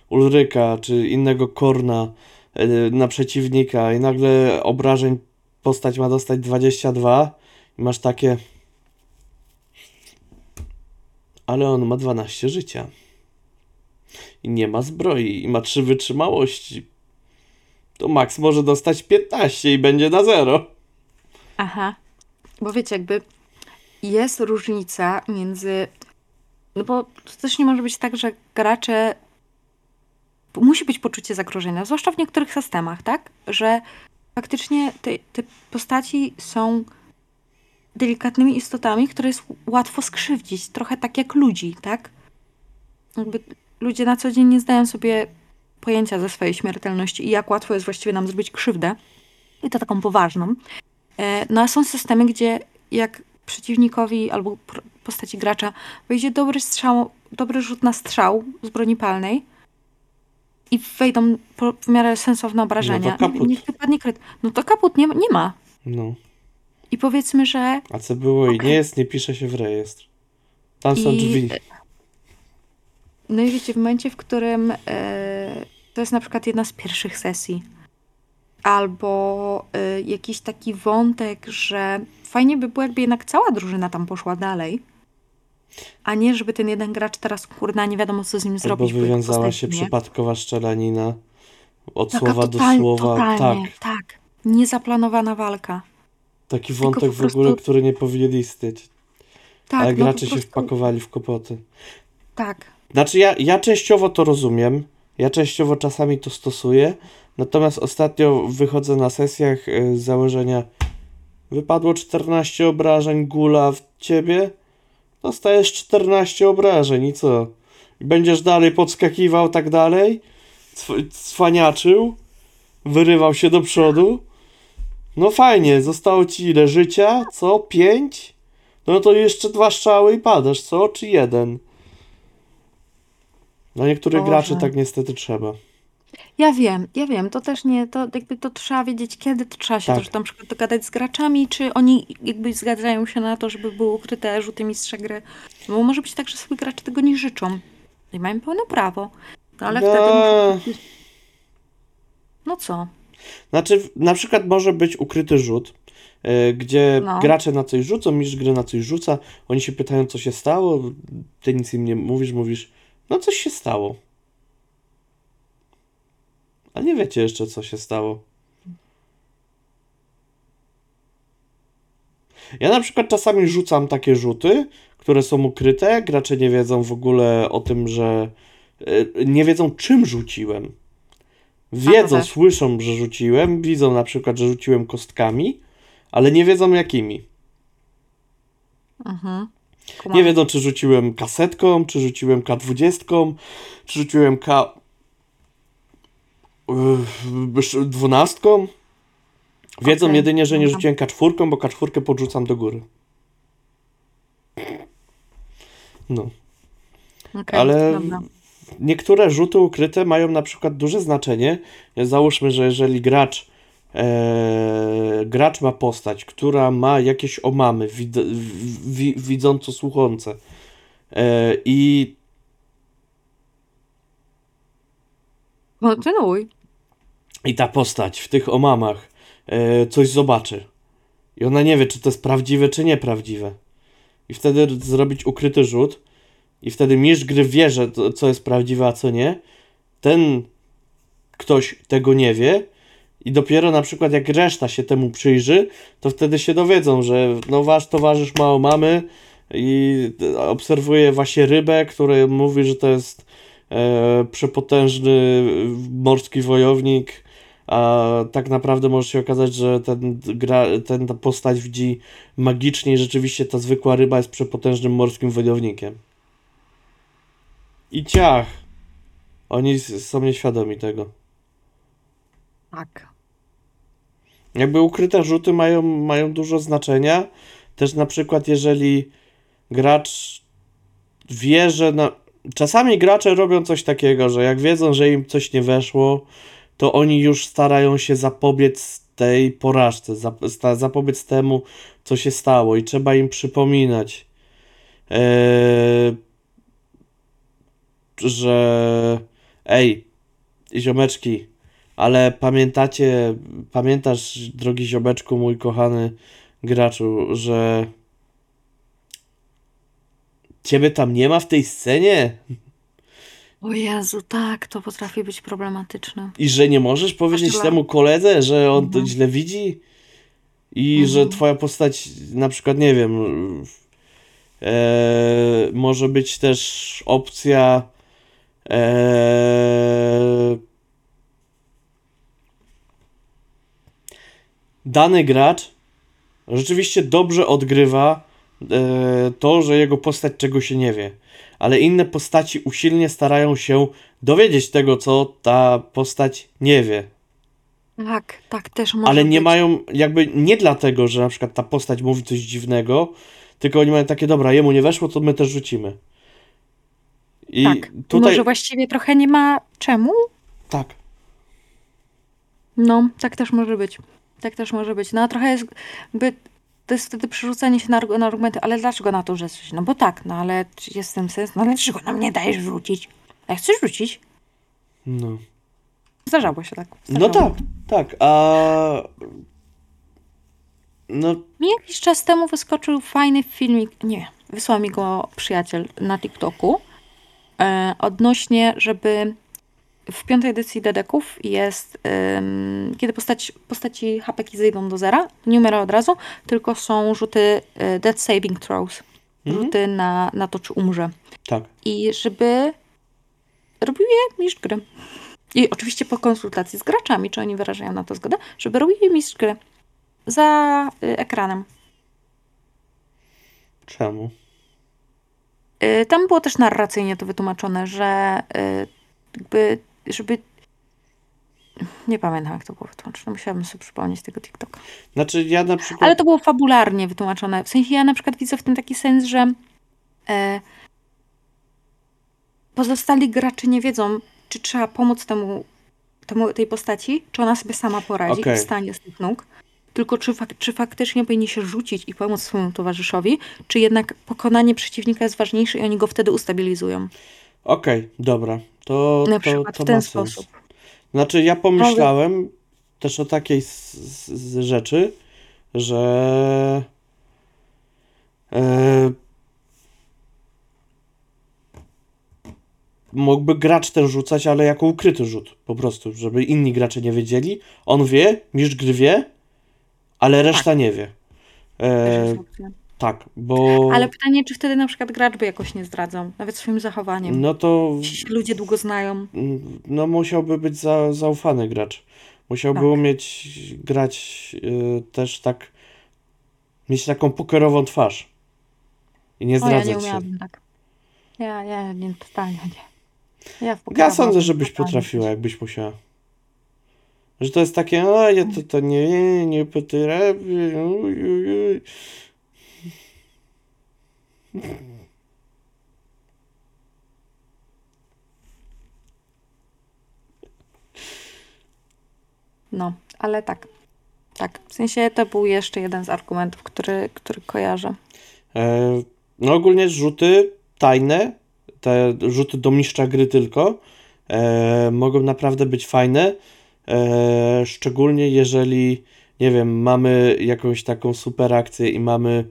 Ulryka czy innego Korna yy, na przeciwnika i nagle obrażeń postać ma dostać 22 i masz takie ale on ma 12 życia. I nie ma zbroi, i ma 3 wytrzymałości. To Max może dostać 15 i będzie na zero. Aha. Bo wiecie, jakby jest różnica między. No bo to też nie może być tak, że gracze. Musi być poczucie zagrożenia, zwłaszcza w niektórych systemach, tak? Że faktycznie te, te postaci są delikatnymi istotami, które jest łatwo skrzywdzić. Trochę tak jak ludzi, tak? Jakby ludzie na co dzień nie zdają sobie pojęcia ze swojej śmiertelności i jak łatwo jest właściwie nam zrobić krzywdę. I to taką poważną. E, No a są systemy, gdzie jak przeciwnikowi albo postaci gracza wyjdzie dobry strzał, dobry rzut na strzał z broni palnej i wejdą w miarę sensowne obrażenia, No to kaput. niech wypadnie kryt. No to kaput nie, nie ma. No. I powiedzmy, że A co było i Okej. nie jest, nie pisze się w rejestr. Tam są I- drzwi. No i wiecie, w momencie, w którym e, to jest na przykład jedna z pierwszych sesji, albo e, jakiś taki wątek, że fajnie by było, jakby jednak cała drużyna tam poszła dalej, a nie, żeby ten jeden gracz teraz, kurna, nie wiadomo co z nim Albo zrobić. bo wywiązała postać się przypadkowa szczelanina. Od Taka słowa totalnie, do słowa. totalnie, Tak. tak. Niezaplanowana walka. Taki wątek w ogóle, który nie powinien istnieć. Tak, Ale no gracze się prostu, wpakowali w kłopoty. Tak. Znaczy ja, ja częściowo to rozumiem. Ja częściowo czasami to stosuję. Natomiast ostatnio wychodzę na sesjach y, z założenia wypadło 14 obrażeń gula w ciebie. Dostajesz 14 obrażeń i co? I Będziesz dalej podskakiwał tak dalej? Cw- Cwaniaczył? Wyrywał się do przodu? No fajnie, zostało ci ile życia? Co? Pięć? No to jeszcze dwa strzały i padasz, co? Czy jeden? Dla niektórych Boże. graczy tak niestety trzeba. Ja wiem, ja wiem, to też nie, to jakby to trzeba wiedzieć, kiedy to trzeba się Tak. też na przykład dogadać z graczami, czy oni jakby zgadzają się na to, żeby były ukryte rzuty mistrza gry. Bo może być tak, że sobie gracze tego nie życzą. I mają pełne prawo. No ale No. wtedy muszą... No co? Znaczy, na przykład może być ukryty rzut, e, gdzie No. gracze na coś rzucą, mistrz gry na coś rzuca, oni się pytają, co się stało, ty nic im nie mówisz, mówisz, no coś się stało. A nie wiecie jeszcze, co się stało. Ja na przykład czasami rzucam takie rzuty, które są ukryte, gracze nie wiedzą w ogóle o tym, że e, nie wiedzą czym rzuciłem. Wiedzą, słyszą, że rzuciłem, widzą na przykład, że rzuciłem kostkami, ale nie wiedzą jakimi. Mhm. Nie wiedzą, czy rzuciłem kasetką, czy rzuciłem K20, czy rzuciłem K. yy, 12. Wiedzą Okej, jedynie, że nie dobra. rzuciłem K4, bo K4 podrzucam do góry. No. Okej, Ale dobra. Niektóre rzuty ukryte mają na przykład duże znaczenie. Załóżmy, że jeżeli gracz e, gracz ma postać, która ma jakieś omamy wid, wi, widząco-słuchące e, i Kontynuuj. i ta postać w tych omamach e, coś zobaczy. I ona nie wie, czy to jest prawdziwe, czy nieprawdziwe. I wtedy zrobić ukryty rzut. I wtedy mistrz gry wie, że to, co jest prawdziwe, a co nie. Ten ktoś tego nie wie. I dopiero na przykład jak reszta się temu przyjrzy, to wtedy się dowiedzą, że no wasz towarzysz ma omamy i obserwuje właśnie rybę, który mówi, że to jest e, przepotężny morski wojownik, a tak naprawdę może się okazać, że ten, gra, ten ta postać widzi magicznie i rzeczywiście ta zwykła ryba jest przepotężnym morskim wojownikiem. I ciach! Oni s- są nieświadomi tego. Tak. Jakby ukryte rzuty mają, mają dużo znaczenia. Też na przykład, jeżeli gracz wie, że na... czasami gracze robią coś takiego, że jak wiedzą, że im coś nie weszło, to oni już starają się zapobiec tej porażce, zap- sta- zapobiec temu, co się stało, i trzeba im przypominać, eee, że ej, ziomeczki, ale pamiętacie, pamiętasz, drogi ziomeczku, mój kochany graczu, że ciebie tam nie ma w tej scenie O Jezu, tak, to potrafi być problematyczne. i że nie możesz powiedzieć Aż temu koledze, że on to Mhm. źle widzi i Mhm. że twoja postać, na przykład, nie wiem, e, może być też opcja e, dany gracz rzeczywiście dobrze odgrywa e, to, że jego postać czego się nie wie, ale inne postaci usilnie starają się dowiedzieć tego, co ta postać nie wie. Tak, tak też może Ale nie być. mają, jakby nie dlatego, że na przykład ta postać mówi coś dziwnego, tylko oni mają takie, dobra, jemu nie weszło, to my też rzucimy. I tak. tutaj, Może właściwie trochę nie ma czemu? tak, No, tak też może być. Tak też może być. No, a trochę jest, by, to jest wtedy przerzucanie się na, na argumenty, ale dlaczego na to, że? No bo tak, no ale jest ten sens? No ale dlaczego nam nie dajesz wrócić? A jak chcesz wrócić? no. Zdarzało się tak. No Zdarzało. tak, tak, a... No, Mi jakiś czas temu wyskoczył fajny filmik, nie, wysłał mi go przyjaciel na TikToku, odnośnie, żeby w piątej edycji Dedeków jest, kiedy postać, postaci hapeki zejdą do zera, nie umiera od razu, tylko są rzuty e, death saving throws, Mhm. rzuty na, na to, czy umrze. tak. I żeby robił je mistrz gry. I oczywiście po konsultacji z graczami, czy oni wyrażają na to zgodę, żeby robił je mistrz gry za y, ekranem. Czemu? Y, Tam było też narracyjnie to wytłumaczone, że y, jakby, żeby... Nie pamiętam, jak to było wytłumaczone. Musiałabym sobie przypomnieć tego TikToka. Znaczy, ja na przykład... Ale to było fabularnie wytłumaczone. W sensie ja na przykład widzę w tym taki sens, że e, pozostali gracze nie wiedzą, czy trzeba pomóc temu, temu tej postaci, czy ona sobie sama poradzi Okej. i wstanie z tych nóg. Tylko czy, fak- czy faktycznie powinni się rzucić i pomóc swojemu towarzyszowi, czy jednak pokonanie przeciwnika jest ważniejsze i oni go wtedy ustabilizują. Okej, dobra. To, Na to, przykład to w ten ma sens. sposób. Znaczy, ja pomyślałem też o takiej rzeczy, że e, mógłby gracz ten rzucać, ale jako ukryty rzut, po prostu, żeby inni gracze nie wiedzieli. On wie, mistrz gry wie, ale reszta nie wie. E, tak, bo Ale pytanie, czy wtedy na przykład gracz by jakoś nie zdradzał, nawet swoim zachowaniem. no to Jeśli się ludzie długo znają. No, musiałby być za, zaufany gracz. Musiałby Tak. umieć grać y, też tak, mieć taką pokerową twarz. I nie O, ja zdradzać nie się. umiałabym tak. Ja, ja nie, totalnie nie. Ja, w Ja sądzę, żebyś totalnie. potrafiła, jakbyś musiała. Że to jest takie, a ja to, to nie, nie potrafię. uj, uj, uj. No, ale tak. Tak, w sensie to był jeszcze jeden z argumentów, który, który kojarzę. E, no ogólnie rzuty tajne, te rzuty do mistrza gry tylko, e, mogą naprawdę być fajne, e, szczególnie jeżeli, nie wiem, mamy jakąś taką super akcję i mamy,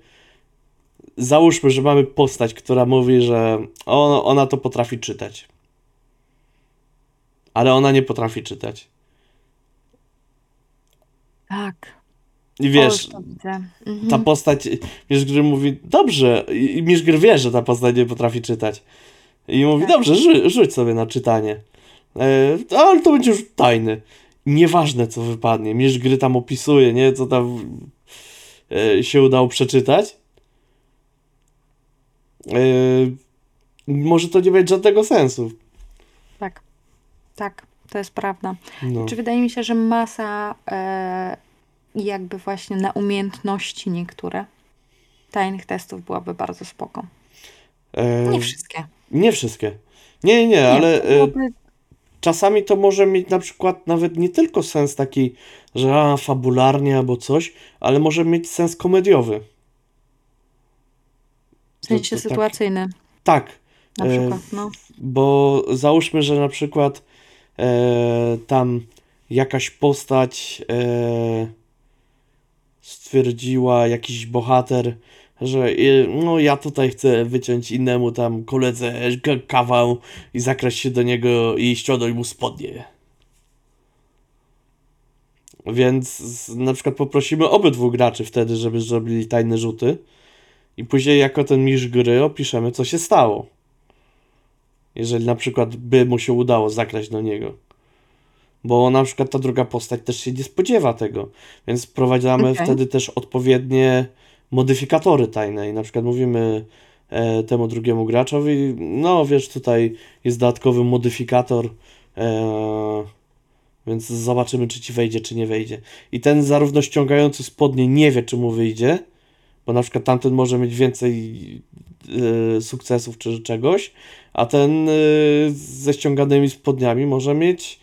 załóżmy, że mamy postać, która mówi, że on, ona to potrafi czytać, ale ona nie potrafi czytać. Tak. I O, wiesz, widzę. Mhm. ta postać, mistrz gry mówi, dobrze, i i mistrz gry wie, że ta postać nie potrafi czytać. I mówi, Tak. dobrze, rzu rzuć sobie na czytanie. E, ale to będzie już tajny. Nieważne, co wypadnie. Mistrz gry tam opisuje, nie? Co tam e, się udało przeczytać. E, może to nie mieć żadnego sensu. Tak. Tak, to jest prawda. No. Czy wydaje mi się, że masa e, jakby właśnie na umiejętności niektóre tajnych testów byłaby bardzo spoko. Nie wszystkie. nie wszystkie. Nie, nie, nie, ale byłoby czasami to może mieć na przykład nawet nie tylko sens taki, że a, fabularnie albo coś, ale może mieć sens komediowy. w sensie to tak. sytuacyjny Tak, na e, przykład. No. bo załóżmy, że na przykład e, tam jakaś postać e, stwierdziła, jakiś bohater, że e, no ja tutaj chcę wyciąć innemu tam koledze kawał i zakraść się do niego i ściągnąć mu spodnie. Więc na przykład poprosimy obydwu graczy wtedy, żeby zrobili tajne rzuty i później jako ten mistrz gry opiszemy, co się stało. Jeżeli na przykład by mu się udało zakraść do niego. Bo na przykład ta druga postać też się nie spodziewa tego. Więc wprowadzamy Okej. wtedy też odpowiednie modyfikatory tajne. I na przykład mówimy e, temu drugiemu graczowi, no wiesz, tutaj jest dodatkowy modyfikator, e, więc zobaczymy, czy ci wejdzie, czy nie wejdzie. I ten zarówno ściągający spodnie nie wie, czy mu wyjdzie, Bo na przykład tamten może mieć więcej y, sukcesów czy czegoś, a ten y, ze ściąganymi spodniami może mieć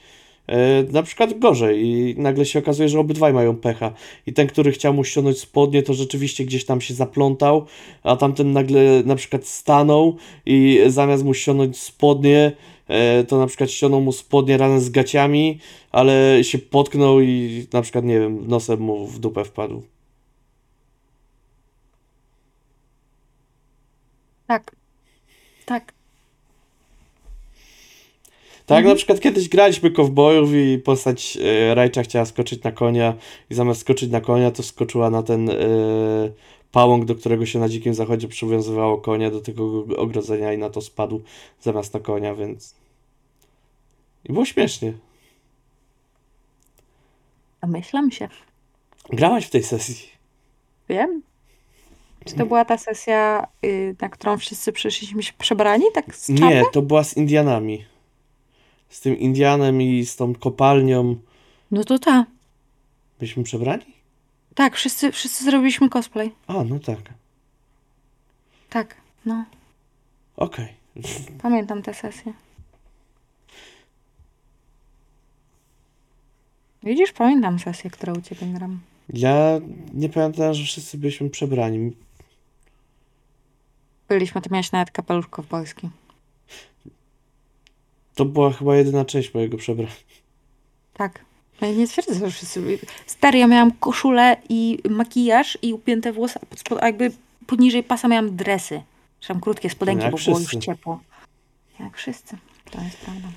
na przykład gorzej i nagle się okazuje, że obydwaj mają pecha. I ten, który chciał mu ściągnąć spodnie, to rzeczywiście gdzieś tam się zaplątał, a tamten nagle na przykład stanął i zamiast mu ściągnąć spodnie, e, to na przykład ściągnął mu spodnie razem z gaciami, ale się potknął i na przykład, nie wiem, nosem mu w dupę wpadł. Tak. Tak. Tak, Mhm. na przykład kiedyś graliśmy kowbojów i postać e, Rajcza chciała skoczyć na konia i zamiast skoczyć na konia, to skoczyła na ten e, pałąk, do którego się na dzikim zachodzie przywiązywało konia do tego ogrodzenia i na to spadł zamiast na konia, więc... I było śmiesznie. Domyślam się. Grałaś w tej sesji. Wiem. Czy to była ta sesja, y, na którą wszyscy przyszliśmy się przebrani, tak z czapy? Nie, to była z Indianami. Z tym Indianem i z tą kopalnią. No to ta. Byliśmy przebrani? Tak, wszyscy, wszyscy zrobiliśmy cosplay. A, no tak. Tak, no. Okej. Pamiętam tę sesję. Widzisz, pamiętam sesję, którą u ciebie gram. Ja nie pamiętam, że wszyscy byliśmy przebrani. Byliśmy, ty miałeś nawet kapelusz kowbojski. To była chyba jedyna część mojego przebrania. Tak. No i nie twierdzę, że wszyscy. Stary, ja miałam koszulę i makijaż i upięte włosy, a, jakby poniżej pasa miałam dresy. Czy krótkie spodenki, Jak bo było już wszyscy. ciepło. Jak wszyscy. To jest prawda.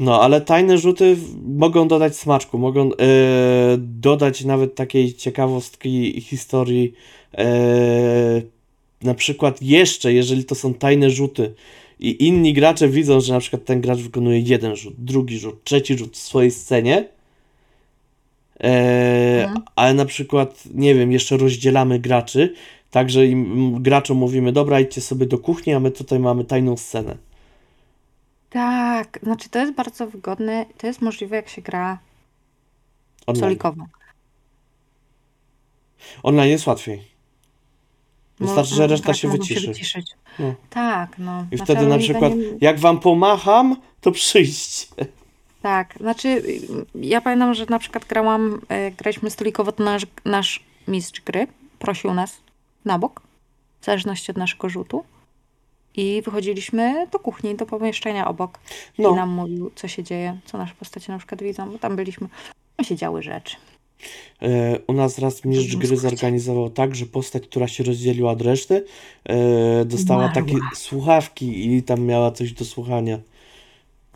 No, ale tajne rzuty mogą dodać smaczku, mogą e, dodać nawet takiej ciekawostki historii. E, na przykład jeszcze, jeżeli to są tajne rzuty i inni gracze widzą, że na przykład ten gracz wykonuje jeden rzut, drugi rzut, trzeci rzut w swojej scenie, e, Mhm. ale na przykład, nie wiem, jeszcze rozdzielamy graczy, tak, że im graczom mówimy, dobra, idźcie sobie do kuchni, a my tutaj mamy tajną scenę. Tak, znaczy to jest bardzo wygodne. To jest możliwe, jak się gra Online. solikowo. Online jest łatwiej. Wystarczy, że reszta gracze się wyciszy. wyciszyć. No. Tak, no. I wtedy na przykład, zdaniem- jak wam pomacham, to przyjdźcie. Tak, znaczy ja pamiętam, że na przykład grałam, e, graliśmy stolikowo, to nasz, nasz mistrz gry prosił nas na bok, w zależności od naszego rzutu. I wychodziliśmy do kuchni, do pomieszczenia obok. I No, nam mówił, co się dzieje, co nasze postacie na przykład widzą, bo tam byliśmy. Tam się działy rzeczy. E, u nas raz mistrz gry zorganizował tak, że postać, która się rozdzieliła od reszty, e, dostała Umarła. takie słuchawki i tam miała coś do słuchania.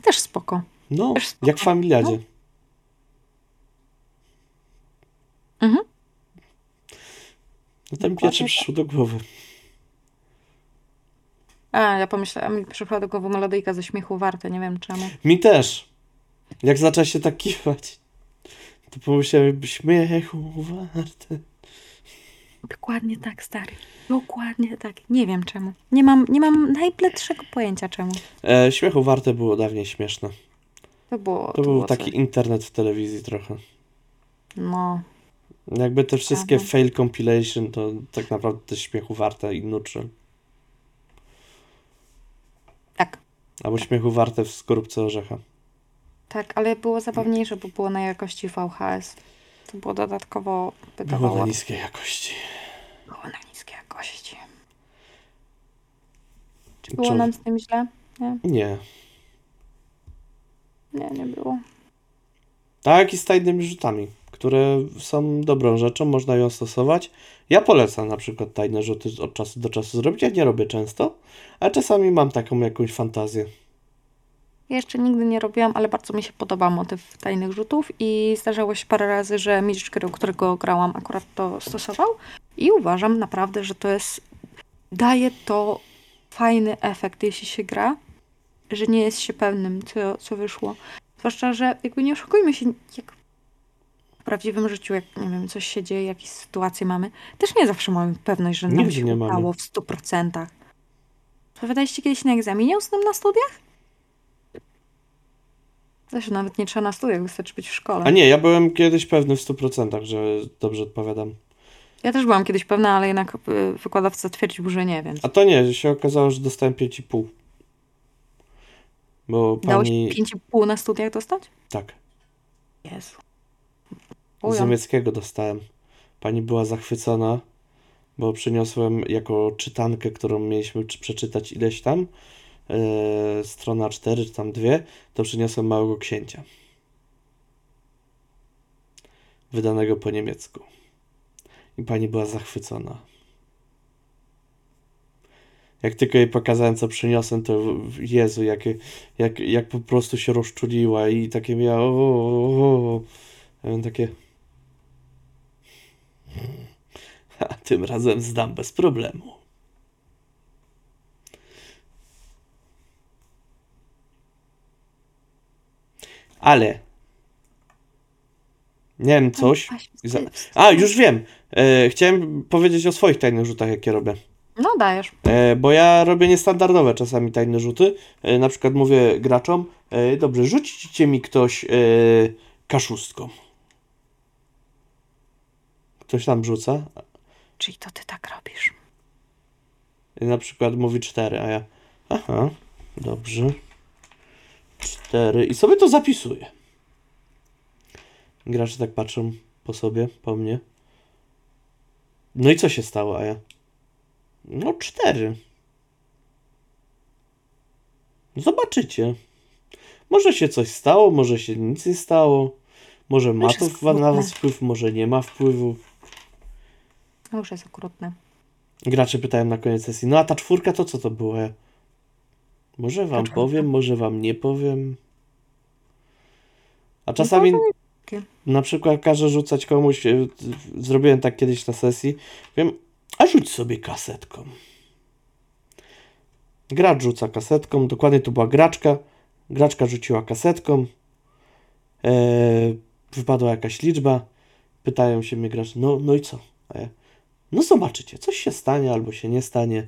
Też spoko. No, Też spoko. jak w familiadzie. Mhm. No Dokładnie pierwszy przyszło do głowy. A, ja pomyślałam, mi przyszła do głowy melodyjka ze śmiechu warte, nie wiem czemu. Mi też. Jak zaczęła się tak kiwać, to pomyślałem, śmiechu warte. Dokładnie tak, stary. Dokładnie tak. Nie wiem czemu. Nie mam, nie mam najbledszego pojęcia czemu. E, śmiechu warte było dawniej śmieszne. To było. To, To, był było taki coś. internet w telewizji trochę. No. Jakby te wszystkie Aha. fail compilation to tak naprawdę jest śmiechu warte i nutshell. Tak. Albo śmiechu warte w skorupce orzecha. Tak, ale było zabawniejsze, bo było na jakości VHS. To było dodatkowo Było wydawało. na niskiej jakości. Było na niskiej jakości. Czy było Czy- nam z tym źle? Nie, Nie. nie, nie było. Tak i z tajnymi rzutami, które są dobrą rzeczą, można ją stosować. Ja polecam na przykład tajne rzuty od czasu do czasu zrobić. Ja nie robię często, ale czasami mam taką jakąś fantazję. Ja jeszcze nigdy nie robiłam, ale bardzo mi się podoba motyw tajnych rzutów i zdarzało się parę razy, że mistrz gry, którego grałam, akurat to stosował i uważam naprawdę, że to jest, daje to fajny efekt, jeśli się gra, że nie jest się pewnym, co, co wyszło. Zwłaszcza, że jakby nie oszukujmy się, jak w prawdziwym życiu, jak nie wiem, coś się dzieje, jakieś sytuacje mamy, też nie zawsze mamy pewność, że nam Nigdy się nie mamy. udało w 100%. Odpowiadaliście kiedyś na egzaminie ustnym na studiach? Zresztą nawet nie trzeba na studiach, wystarczy być w szkole. A nie, ja byłem kiedyś pewny w 100%, że dobrze odpowiadam. Ja też byłam kiedyś pewna, ale jednak y, wykładowca twierdził, że nie, więc A to nie, się okazało, że dostałem 5,5. Bo dało pani... 5,5 na studiach dostać? Tak. Jezu. Z niemieckiego dostałem. Pani była zachwycona, bo przyniosłem jako czytankę, którą mieliśmy czy- przeczytać ileś tam, e, strona 4 czy tam dwie, to przyniosłem Małego Księcia. Wydanego po niemiecku. I pani była zachwycona. Jak tylko jej pokazałem, co przyniosłem, to Jezu, jak, jak, jak po prostu się rozczuliła i takie miała. O, o, o. Ja takie. A tym razem zdam bez problemu. Ale. Nie wiem, coś. A, już wiem. E, chciałem powiedzieć o swoich tajnych rzutach, jakie robię. No dajesz. E, bo ja robię niestandardowe czasami tajne rzuty. E, na przykład mówię graczom, e, dobrze, rzućcie mi ktoś e, kaszustką. Ktoś tam rzuca. Czyli to ty tak robisz. Na przykład mówi cztery, a ja. Aha, dobrze. Cztery. I sobie to zapisuję. Gracze tak patrzą po sobie, po mnie. No i co się stało, a ja? No cztery. Zobaczycie. Może się coś stało, może się nic nie stało. Może ma Już to jest na was wpływ, może nie ma wpływu. No już jest okrutne. Gracze pytają na koniec sesji, no a ta czwórka to co to było? Ja, Może wam czwórka? powiem, może wam nie powiem. A czasami na przykład każę rzucać komuś, e, zrobiłem tak kiedyś na sesji, wiem, a rzuć sobie kasetką. Gracz rzuca kasetką, dokładnie to była graczka, graczka rzuciła kasetką, e, wypadła jakaś liczba, pytają się mnie gracze, no, no i co? Ja, no zobaczycie, coś się stanie albo się nie stanie.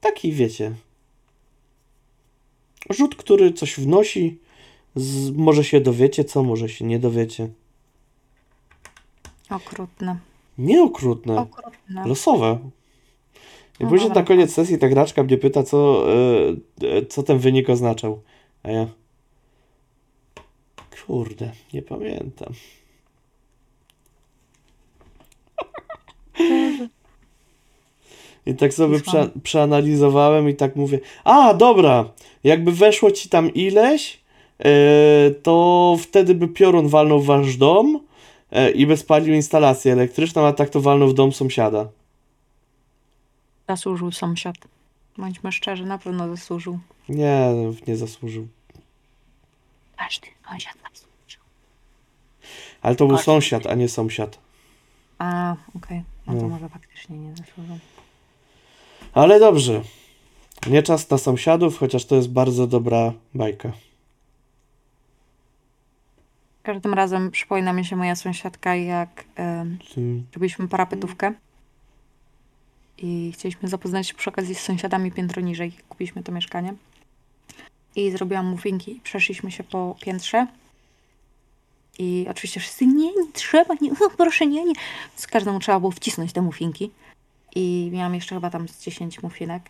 Taki wiecie. Rzut, który coś wnosi, z, może się dowiecie co, może się nie dowiecie. Okrutne. Nie okrutne, Okrutne. losowe. I No później na koniec sesji ta graczka mnie pyta, co, e, co ten wynik oznaczał. A ja. Kurde, nie pamiętam. I tak sobie prze, przeanalizowałem i tak mówię, a dobra, jakby weszło ci tam ileś, e, to wtedy by piorun walnął w wasz dom e, i by spalił instalację elektryczną, a tak to walnął w dom sąsiada. Zasłużył sąsiad. Bądźmy szczerzy, na pewno zasłużył. Nie, nie zasłużył. Każdy sąsiad zasłużył. Ale to był Każdy. sąsiad, a nie sąsiad. A, okej. No to No. może faktycznie nie zasłużył. Ale dobrze. Nie czas na sąsiadów, chociaż to jest bardzo dobra bajka. Każdym razem przypomina mi się moja sąsiadka, jak Tym- robiliśmy parapetówkę i chcieliśmy zapoznać się przy okazji z sąsiadami piętro niżej. Kupiliśmy to mieszkanie i zrobiłam muffinki i przeszliśmy się po piętrze i oczywiście wszyscy, nie, nie trzeba, nie, proszę, nie, nie. Z każdemu trzeba było wcisnąć te muffinki i miałam jeszcze chyba tam z 10 muffinek.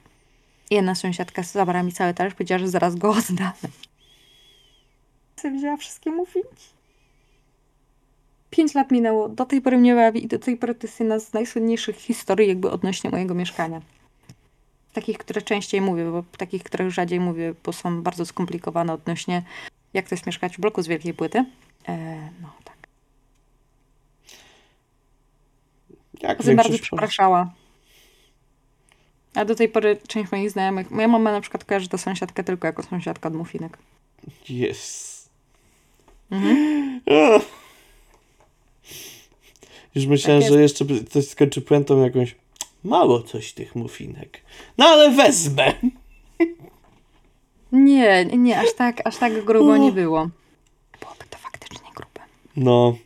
I jedna sąsiadka zabrała mi cały talerz, powiedziała, że zaraz go oddam. Wzięła wszystkie muffinki. Pięć lat minęło, do tej pory mnie bawi i do tej pory to jest jedna z najsłynniejszych historii jakby odnośnie mojego mieszkania. Takich, które częściej mówię, bo takich, których rzadziej mówię, bo są bardzo skomplikowane odnośnie jak to jest mieszkać w bloku z wielkiej płyty. E, no tak. Jak bardzo przepraszała. A do tej pory część moich znajomych, moja mama na przykład kojarzy tę sąsiadkę tylko jako sąsiadka od muffinek. Jest. Mhm. Już myślałem, Tak że jeszcze coś skończy puentą jakąś. Mało coś tych mufinek. No ale wezmę. Nie, nie, aż tak, aż tak grubo nie było. Byłoby to faktycznie grube. No,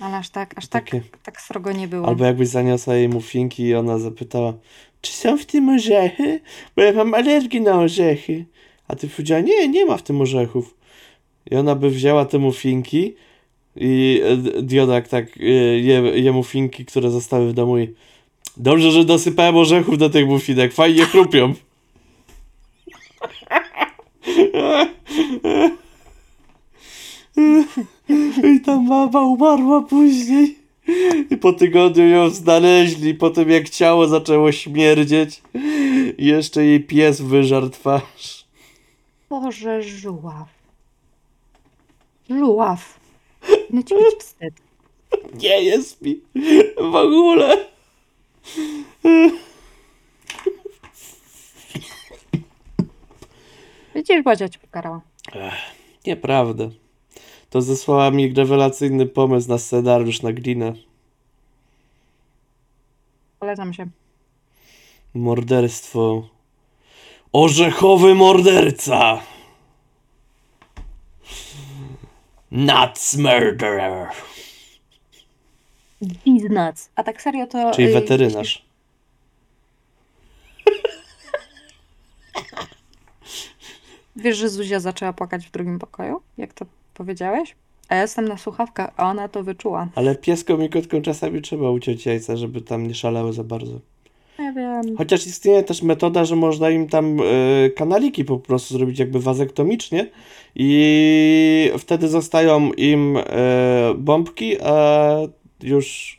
Ale aż tak, aż tak, Takie. tak srogo nie było. albo jakbyś zaniosła jej mufinki i ona zapytała, czy są w tym orzechy? Bo ja mam alergię na orzechy. A ty powiedziała, nie, nie ma w tym orzechów. I ona by wzięła te mufinki I e, Diodak tak e, je, je muffinki, które zostały w domu i dobrze, że dosypałem orzechów do tych muffinek, fajnie chrupią. I ta mama umarła później. I po tygodniu ją znaleźli, po tym jak ciało zaczęło śmierdzieć. I jeszcze jej pies wyżarł twarz. Boże, żuław. Żuław. No ci być wstyd. Nie jest mi w ogóle. Widzisz, Bodzia cię pokarała. Nieprawda. To zesłała mi rewelacyjny pomysł na scenariusz na glinę. Polecam się. Morderstwo. Orzechowy morderca. Nuts murderer. Biznac. A tak serio to... Czyli y, weterynarz. Wiesz, że Zuzia zaczęła płakać w drugim pokoju? Jak to powiedziałeś? A ja jestem na słuchawkach, a ona to wyczuła. Ale pieskom i kotkom czasami trzeba uciąć jajca, żeby tam nie szalały za bardzo. Ja wiem. Chociaż istnieje też metoda, że można im tam e, kanaliki po prostu zrobić jakby wazektomicznie i wtedy zostają im e, bombki, a już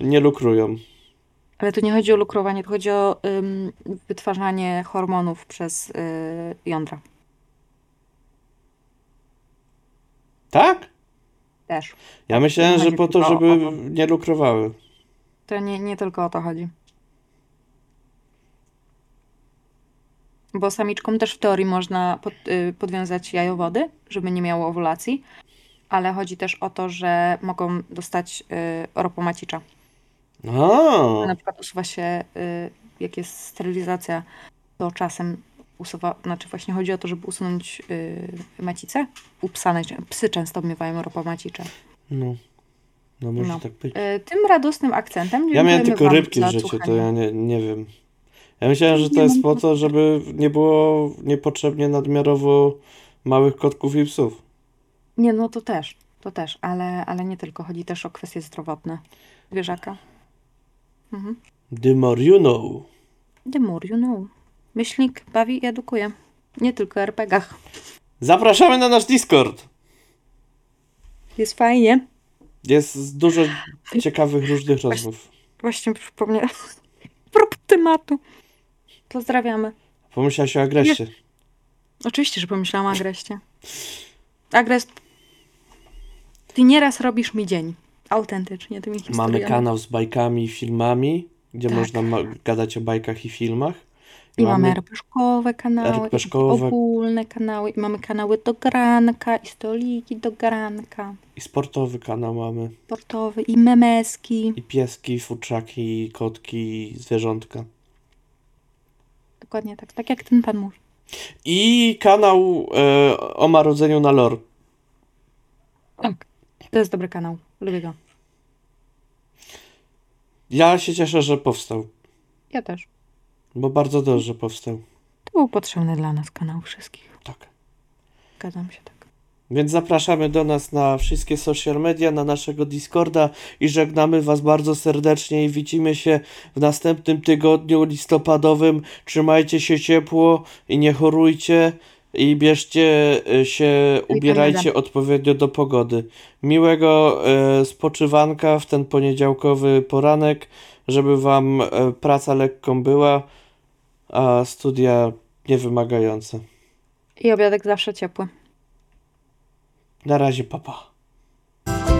nie lukrują. Ale tu nie chodzi o lukrowanie, tu chodzi o ym, wytwarzanie hormonów przez y, jądra. Tak? Też. Ja myślałem, że po to, żeby nie lukrowały. To nie, nie tylko o to chodzi. Bo samiczkom też w teorii można pod, y, podwiązać jajowody, żeby nie miało owulacji, ale chodzi też o to, że mogą dostać y, ropomacicza. A, Na przykład usuwa się, y, jak jest sterylizacja, to czasem usuwa, znaczy właśnie chodzi o to, żeby usunąć y, macicę. U psa najczę- psy często miewają ropomacicze. no. No może No. tak być. Y, tym radosnym akcentem Ja miałem tylko rybki w życiu, to ja nie, nie wiem. Ja myślałem, że to jest po to, żeby nie było niepotrzebnie nadmiarowo małych kotków i psów. Nie, no to też, to też, ale, ale nie tylko. Chodzi też o kwestie zdrowotne zwierzaka. Mhm. The more you know. The more you know. Myślnik bawi i edukuje. Nie tylko o RPGach. Zapraszamy na nasz Discord. Jest fajnie. Jest dużo ciekawych, różnych rozmów. Właśnie przypomniałam. Prób tematu. Pozdrawiamy. Pomyślałaś o agresie. Oczywiście, że pomyślałam o Agreście. Agres, ty nieraz robisz mi dzień. Autentycznie tymi historiami. Mamy kanał z bajkami i filmami, gdzie Tak. można gadać o bajkach i filmach. I mamy RPG-owe kanały, RPG-owe. i ogólne kanały, i mamy kanały do granka, i stoliki do granka, I sportowy kanał mamy. sportowe, i memeski. I pieski, futrzaki, kotki, zwierzątka. Dokładnie tak, tak jak ten pan mówi. I kanał e, o marudzeniu na lore. Tak. To jest dobry kanał, lubię go. Ja się cieszę, że powstał. Ja też. Bo bardzo dobrze powstał. To był potrzebny dla nas kanał wszystkich. Tak. Zgadzam się tak. Więc zapraszamy do nas na wszystkie social media, na naszego Discorda i żegnamy Was bardzo serdecznie i widzimy się w następnym tygodniu listopadowym. Trzymajcie się ciepło i nie chorujcie i bierzcie e, się, ubierajcie odpowiednio do pogody. Miłego e, spoczywanka w ten poniedziałkowy poranek, żeby Wam e, praca lekką była, a studia niewymagające. I obiadek zawsze ciepły. Na razie, papa. Pa.